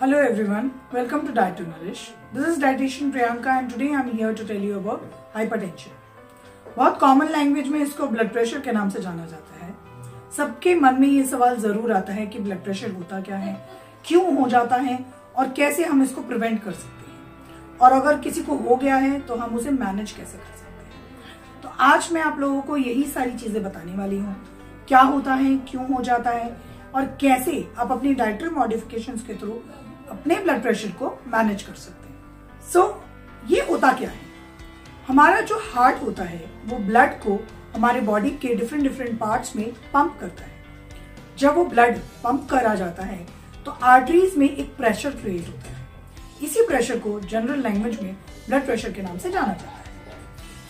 Hello everyone, welcome to Diet to Nourish. This is dietitian Priyanka and today I'm here to tell you about hypertension. बहुत common language में इसको blood pressure के नाम से जाना जाता है। सबके मन में ये सवाल ज़रूर आता है कि ब्लड प्रेशर होता क्या है क्यों हो जाता है और कैसे हम इसको प्रिवेंट कर सकते हैं। और अगर किसी को हो गया है तो हम उसे मैनेज कैसे कर सकते हैं। तो आज मैं आप लोगों को यही सारी चीज़ें बताने वाली हूँ। क्या होता है क्यों हो जाता है और कैसे आप अपनी डाइटरी मॉडिफिकेशन के थ्रू अपने ब्लड प्रेशर को मैनेज कर सकते हैं। सो so, ये होता क्या है? हमारा जो हार्ट होता है वो ब्लड को हमारे बॉडी के डिफरेंट डिफरेंट पार्ट्स में पंप करता है। जब वो ब्लड पंप करा जाता है तो आर्टरीज में एक प्रेशर क्रिएट होता है। इसी प्रेशर को जनरल लैंग्वेज में ब्लड प्रेशर के नाम से जाना जाता है।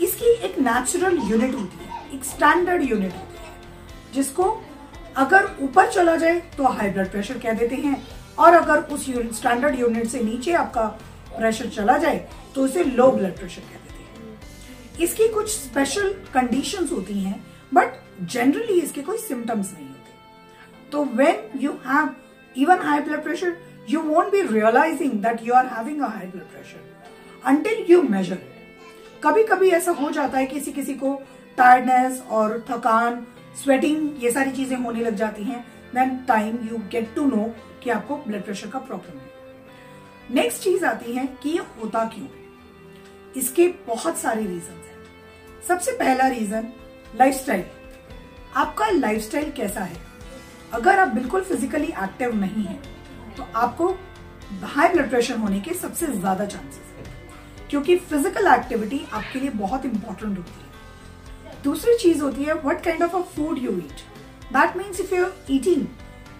इसकी एक नेचुरल यूनिट होती है एक स्टैंडर्ड यूनिट होती है जिसको अगर ऊपर चला जाए तो हाई ब्लड प्रेशर कह देते हैं। और अगर उस स्टैंडर्ड यूनिट से नीचे आपका प्रेशर चला जाए तो उसे लो ब्लड प्रेशर कह देते हैं। इसकी कुछ स्पेशल कंडीशन होती हैं बट जनरली इसके कोई सिम्टम्स नहीं होते। तो when you have even high blood pressure you won't be realising that you are having a high blood pressure until you measure कभी कभी ऐसा हो जाता है किसी किसी को टायर्डनेस और थकान स्वेटिंग ये सारी चीज़ें होने लग जाती हैं then time you get to know कि आपको ब्लड प्रेशर का प्रॉब्लम है। नेक्स्ट चीज़ आती है कि ये होता क्यों है? इसके बहुत सारे रीजन हैं। सबसे पहला रीजन लाइफस्टाइल आपका लाइफस्टाइल कैसा है? अगर आप बिल्कुल फिजिकली एक्टिव नहीं है तो आपको हाई ब्लड प्रेशर होने के सबसे ज़्यादा चांसेस है। क्योंकि फ़िज़िकल एक्टिविटी आपके लिए बहुत इंपॉर्टेंट होती है। दूसरी चीज़ होती है what kind of a food you eat that means if you eating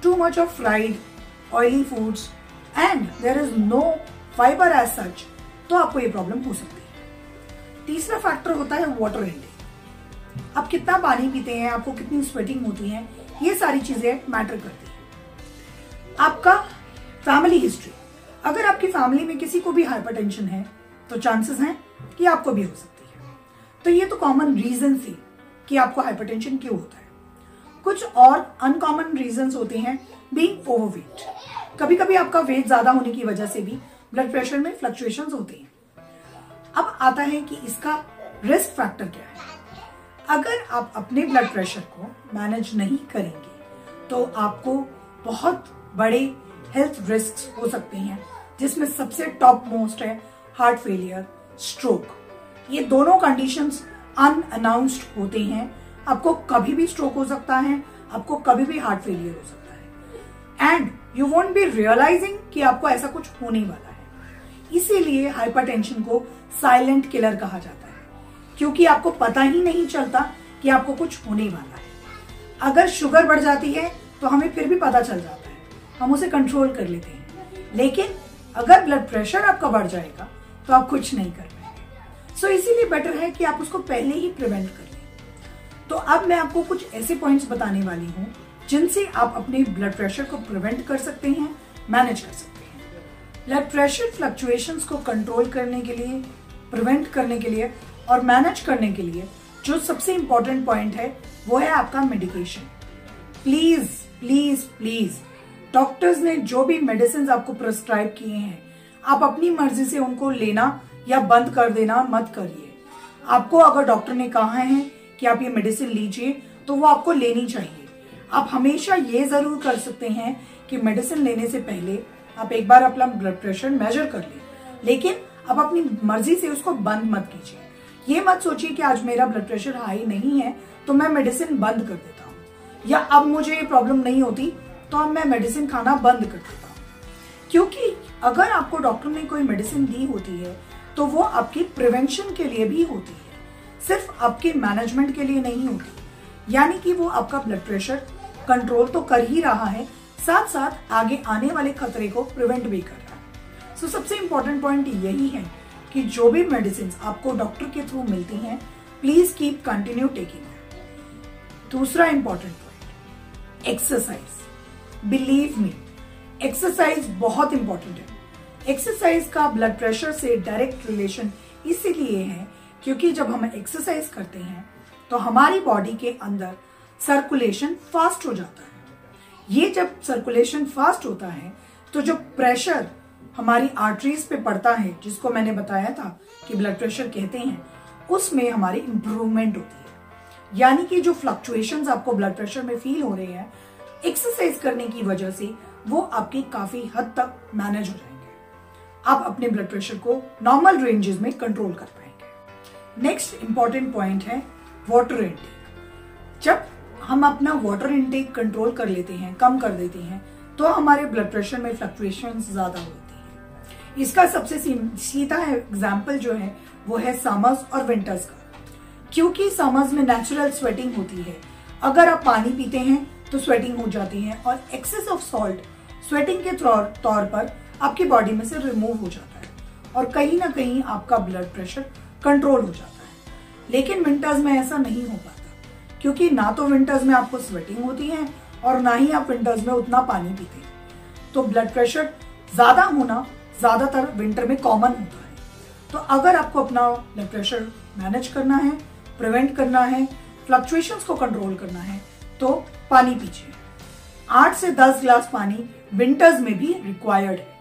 too much of fried oily foods and there is no fibre as such तो आपको ये प्रॉब्लम हो सकती है। तीसरा फैक्टर होता है वाटर इंटेक आप कितना पानी पीते हैं, आपको कितनी स्वेटिंग होती है, ये सारी चीज़ें मैटर करती है। आपका फैमिली हिस्ट्री अगर आपकी फैमिली में किसी को भी हाइपरटेंशन है तो चांसेस हैं कि आपको भी हो सकती है। तो ये तो कॉमन रीजन थी कि आपको हाइपरटेंशन क्यों होता है। कुछ और अनकॉमन रीजन होते हैं बीइंग ओवरवेट कभी कभी आपका वेट ज़्यादा होने की वजह से भी ब्लड प्रेशर में फ्लक्चुएशन होते हैं। अब आता है कि इसका रिस्क फैक्टर क्या है। अगर आप अपने ब्लड प्रेशर को मैनेज नहीं करेंगे तो आपको बहुत बड़े हेल्थ रिस्क हो सकते हैं, जिसमें सबसे टॉप मोस्ट है हार्ट फेलियर स्ट्रोक ये दोनों कंडीशंस अनअनाउंस्ड होते हैं। आपको कभी भी स्ट्रोक हो सकता है आपको कभी भी हार्ट फेलियर हो सकता है। And you won't be realising कि आपको ऐसा कुछ होने वाला है। इसीलिए हाइपरटेंशन को साइलेंट किलर कहा जाता है। क्योंकि आपको पता ही नहीं चलता कि आपको कुछ होने वाला है। अगर शुगर बढ़ जाती है तो हमें फिर भी पता चल जाता है। हम उसे कंट्रोल कर लेते हैं। लेकिन अगर ब्लड प्रेशर आपका बढ़ जाएगा तो आप कुछ नहीं कर पाएँगे। सो so, इसीलिए बेटर है कि आप उसको पहले ही प्रिवेंट कर तो अब मैं आपको कुछ ऐसे पॉइंट्स बताने वाली हूँ, जिनसे आप अपने ब्लड प्रेशर को प्रिवेंट कर सकते हैं मैनेज कर सकते हैं। ब्लड प्रेशर फ्लक्चुएशंस को कंट्रोल करने के लिए प्रिवेंट करने के लिए और मैनेज करने के लिए जो सबसे इंपॉर्टेंट पॉइंट है, वो है आपका medication please please please doctors ने जो भी मेडिसिन आपको प्रिस्क्राइब किए हैं, आप अपनी मर्ज़ी से उनको लेना या बंद कर देना मत करिए। आपको अगर डॉक्टर ने कहा है कि आप ये मेडिसिन लीजिए तो वो आपको लेनी चाहिए। आप हमेशा ये ज़रूर कर सकते हैं कि मेडिसिन लेने से पहले आप एक बार अपना ब्लड प्रेशर मेजर कर ले। लेकिन आप अपनी मर्ज़ी से उसको बंद मत कीजिए। ये मत सोचिए कि आज मेरा ब्लड प्रेशर हाई नहीं है तो मैं मेडिसिन बंद कर देता हूँ। या अब मुझे ये प्रॉब्लम नहीं होती तो अब मैं मेडिसिन खाना बंद कर देता हूँ। क्योंकि अगर आपको डॉक्टर ने कोई मेडिसिन दी होती है तो वो आपकी प्रिवेंशन के लिए भी होती है। सिर्फ़ आपके मैनेजमेंट के लिए नहीं होती। यानी कि वो आपका ब्लड प्रेशर कंट्रोल तो कर ही रहा है साथ साथ आगे आने वाले खतरे को प्रिवेंट भी कर रहा है। सो so, सबसे इंपॉर्टेंट पॉइंट यही है कि जो भी मेडिसिन आपको डॉक्टर के थ्रू मिलती हैं प्लीज़ कीप कंटिन्यू टेकिंग दूसरा important point exercise believe me exercise बहुत इंपॉर्टेंट है। एक्सरसाइज का ब्लड प्रेशर से डायरेक्ट रिलेशन इसीलिए है क्योंकि जब हम एक्सरसाइज करते हैं तो हमारी बॉडी के अंदर सर्कुलेशन फास्ट हो जाता है। ये जब सर्कुलेशन फास्ट होता है तो जो प्रेशर हमारी आर्टरीज पे पड़ता है, जिसको मैंने बताया था कि ब्लड प्रेशर कहते हैं, उसमें हमारी इंप्रूवमेंट होती है। यानी कि जो फ्लक्चुएशंस आपको ब्लड प्रेशर में फील हो रहे हैं एक्सरसाइज करने की वजह से वो आपके काफ़ी हद तक मैनेज हो जाएँगे। आप अपने ब्लड प्रेशर को नॉर्मल रेंजेस में कंट्रोल कर नेक्स्ट इंपॉर्टेंट पॉइंट है वाटर इनटेक जब हम अपना वाटर इनटेक कंट्रोल कर लेते हैं, कम कर देते हैं तो हमारे ब्लड प्रेशर में फ्लक्चुएशन ज़्यादा होती है। इसका सबसे सीधा एग्ज़ाम्पल जो है, वो है समर्स और विंटर्स का। क्योंकि समर्स में नेचुरल स्वेटिंग होती है। अगर आप पानी पीते हैं तो स्वेटिंग हो जाती है और एक्सेस ऑफ़ सॉल्ट स्वेटिंग के तौर पर आपकी बॉडी में से रिमूव हो जाता है। और कहीं ना कहीं आपका ब्लड प्रेशर कंट्रोल हो जाता है। लेकिन विंटर्स में ऐसा नहीं हो पाता, क्योंकि ना तो विंटर्स में आपको स्वेटिंग होती है और ना ही आप विंटर्स में उतना पानी पीते हैं। तो ब्लड प्रेशर ज़्यादा होना ज़्यादातर विंटर में कॉमन होता है। तो अगर आपको अपना ब्लड प्रेशर मैनेज करना है प्रिवेंट करना है फ्लक्चुएशंस को कंट्रोल करना है तो पानी पीजिए। आठ से दस ग्लास पानी विंटर्स में भी रिक्वायर्ड है।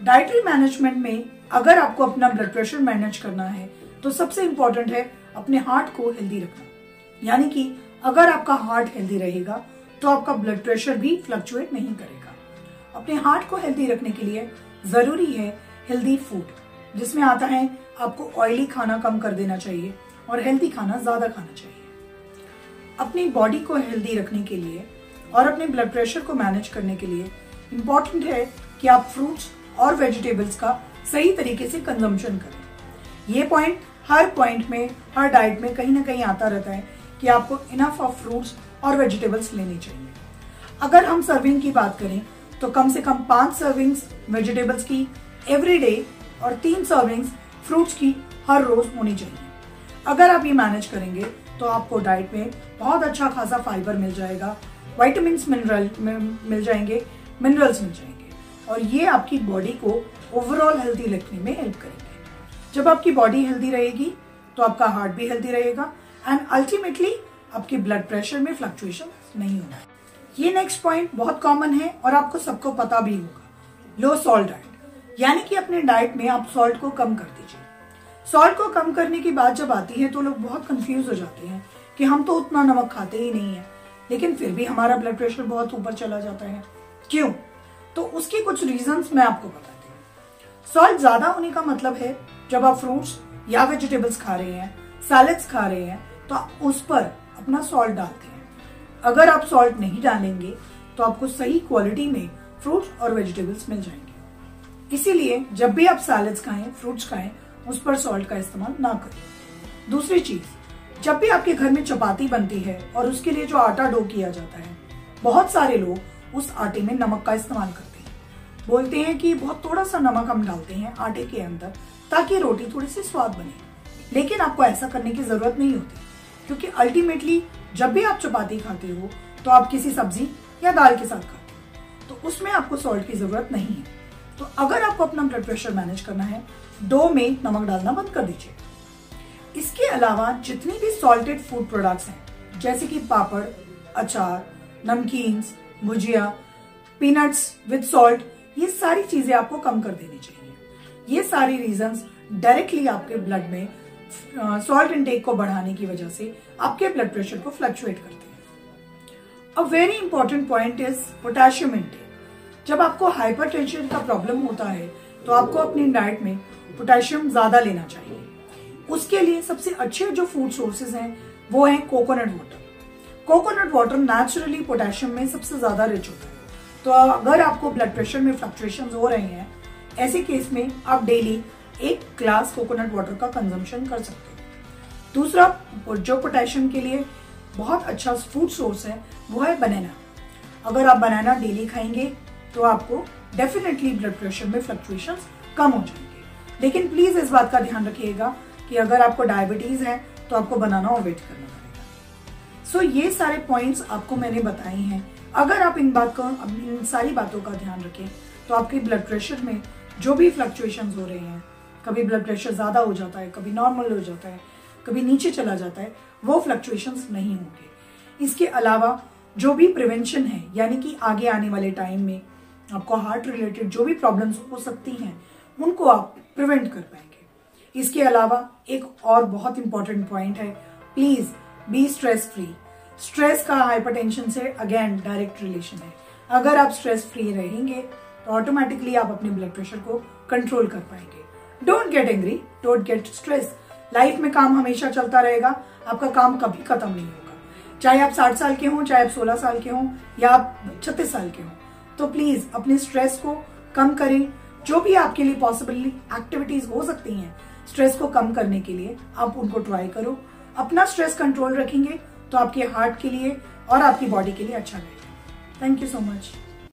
डाइटरी मैनेजमेंट में अगर आपको अपना ब्लड प्रेशर मैनेज करना है तो सबसे इम्पोर्टेंट है अपने हार्ट को हेल्दी रखना। यानी कि अगर आपका हार्ट हेल्दी रहेगा तो आपका ब्लड प्रेशर भी फ्लक्चुएट नहीं करेगा। अपने हार्ट को हेल्दी रखने के लिए ज़रूरी है हेल्दी फ़ूड जिसमें आता है आपको ऑयली खाना कम कर देना चाहिए और हेल्दी खाना ज़्यादा खाना चाहिए। अपनी बॉडी को हेल्दी रखने के लिए और अपने ब्लड प्रेशर को मैनेज करने के लिए इंपॉर्टेंट है कि आप फ्रूट्स और वेजिटेबल्स का सही तरीके से कंजम्पशन करें। ये पॉइंट हर पॉइंट में, हर डाइट में कहीं ना कहीं आता रहता है कि आपको इनफ ऑफ़ फ्रूट्स और वेजिटेबल्स लेने चाहिए। अगर हम सर्विंग की बात करें तो कम से कम पाँच सर्विंग्स वेजिटेबल्स की एवरी डे और तीन सर्विंग्स फ्रूट्स की हर रोज होनी चाहिए। अगर आप ये मैनेज करेंगे तो आपको डाइट में बहुत अच्छा खासा फाइबर मिल जाएगा वाइटामिन मिनरल मिल जाएँगे मिनरल्स मिल जाएँगे। और ये आपकी बॉडी को ओवरऑल हेल्थी रखने में हेल्प करेंगे। जब आपकी बॉडी हेल्दी रहेगी तो आपका हार्ट भी हेल्दी रहेगा एंड अल्टीमेटली आपके ब्लड प्रेशर में फ्लक्चुएशन नहीं होगा ये नेक्स्ट पॉइंट बहुत कॉमन है और आपको सबको पता भी होगा। लो सॉल्ट डाइट यानी कि अपने डाइट में आप सॉल्ट को कम कर दीजिए। सॉल्ट को कम करने की बात जब आती है तो लोग बहुत कंफ्यूज हो जाते हैं कि हम तो उतना नमक खाते ही नहीं है, लेकिन फिर भी हमारा ब्लड प्रेशर बहुत ऊपर चला जाता है। क्यों? तो उसके कुछ रीजन मैं आपको बताती हूँ। सॉल्ट ज़्यादा होने का मतलब है, जब आप फ्रूट्स या वेजिटेबल्स खा रहे हैं सैलड्स खा रहे हैं तो उस पर अपना सॉल्ट डालते हैं। अगर आप सॉल्ट नहीं डालेंगे तो आपको सही क्वालिटी में फ्रूट्स और वेजिटेबल्स मिल जाएँगे। इसीलिए जब भी आप सैलड्स खाएँ फ्रूट्स खाएँ, उस पर सॉल्ट का इस्तेमाल ना करें। दूसरी चीज़, जब भी आपके घर में चपाती बनती है और उसके लिए जो आटा डो किया जाता है, बहुत सारे लोग उस आटे में नमक का इस्तेमाल करते हैं। बोलते हैं कि बहुत थोड़ा सा नमक हम डालते हैं आटे के अंदर, ताकि रोटी थोड़ी सी स्वाद बने। लेकिन आपको ऐसा करने की ज़रूरत नहीं होती, क्योंकि अल्टीमेटली जब भी आप चपाती खाते हो तो आप किसी सब्ज़ी या दाल के साथ खाते हो। तो उसमें आपको सॉल्ट की ज़रूरत नहीं है। तो अगर आपको अपना ब्लड प्रेशर मैनेज करना है डो में नमक डालना बंद कर दीजिए। इसके अलावा जितनी भी सॉल्टेड फ़ूड प्रोडक्ट्स हैं, जैसे कि पापड़, अचार, नमकीन्स भुजिया पीनट्स विद सॉल्ट ये सारी चीज़ें आपको कम कर देनी चाहिए। ये सारी रीजंस डायरेक्टली आपके ब्लड में सॉल्ट इनटेक को बढ़ाने की वजह से आपके ब्लड प्रेशर को फ्लक्चुएट करते हैं। A very important point is potassium intake जब आपको हाइपरटेंशन का प्रॉब्लम होता है तो आपको अपनी डाइट में पोटेशियम ज़्यादा लेना चाहिए। उसके लिए सबसे अच्छे जो फ़ूड सोर्सेज हैं, वो है coconut water coconut water naturally potassium में सबसे ज़्यादा रिच होता है। तो अगर आपको ब्लड प्रेशर में फ्लक्चुएशन हो रहे हैं, ऐसे केस में आप डेली एक ग्लास कोकोनट वाटर का कंजम्पशन कर सकते हैं। दूसरा, जो पोटेशियम के लिए बहुत अच्छा फ़ूड सोर्स है, वो है बनाना अगर आप बनाना डेली खाएँगे तो आपको डेफिनेटली ब्लड प्रेशर में फ्लक्चुएशन कम हो जाएँगे। लेकिन प्लीज़ इस बात का ध्यान रखिएगा कि अगर आपको डायबिटीज़ है तो आपको बनाना अवॉइड करना सो so, ये सारे पॉइंट्स आपको मैंने बताए हैं। अगर आप इन बात का इन सारी बातों का ध्यान रखें तो आपके ब्लड प्रेशर में जो भी फ्लक्चुएशन हो रहे हैं कभी ब्लड प्रेशर ज़्यादा हो जाता है कभी नॉर्मल हो जाता है कभी नीचे चला जाता है वो फ्लक्चुएशन नहीं होंगे। इसके अलावा जो भी प्रिवेंशन है यानी कि आगे आने वाले टाइम में आपको हार्ट रिलेटेड जो भी प्रॉब्लम्स हो सकती हैं उनको आप प्रिवेंट कर पाएँगे। इसके अलावा एक और बहुत इंपॉर्टेंट पॉइंट है please be stress free stress का हाइपरटेंशन से अगेन डायरेक्ट रिलेशन है. अगर आप स्ट्रेस फ्री रहेंगे तो ऑटोमेटिकली आप अपने ब्लड प्रेशर को कंट्रोल कर पाएँगे. Don't get angry don't get stress life में काम हमेशा चलता रहेगा. आपका काम कभी खत्म नहीं होगा. चाहे आप साठ साल के हों, चाहे आप सोलह साल के हों, या आप छत्तीस साल के हों. तो प्लीज़ अपने स्ट्रेस को कम करें. जो भी आपके लिए पॉसिबली एक्टिविटीज़ हो सकती हैं स्ट्रेस को कम करने के लिए आप उनको ट्राई करो. अपना स्ट्रेस कंट्रोल रखेंगे तो आपके हार्ट के लिए और आपकी बॉडी के लिए अच्छा रहेगा। Thank you so much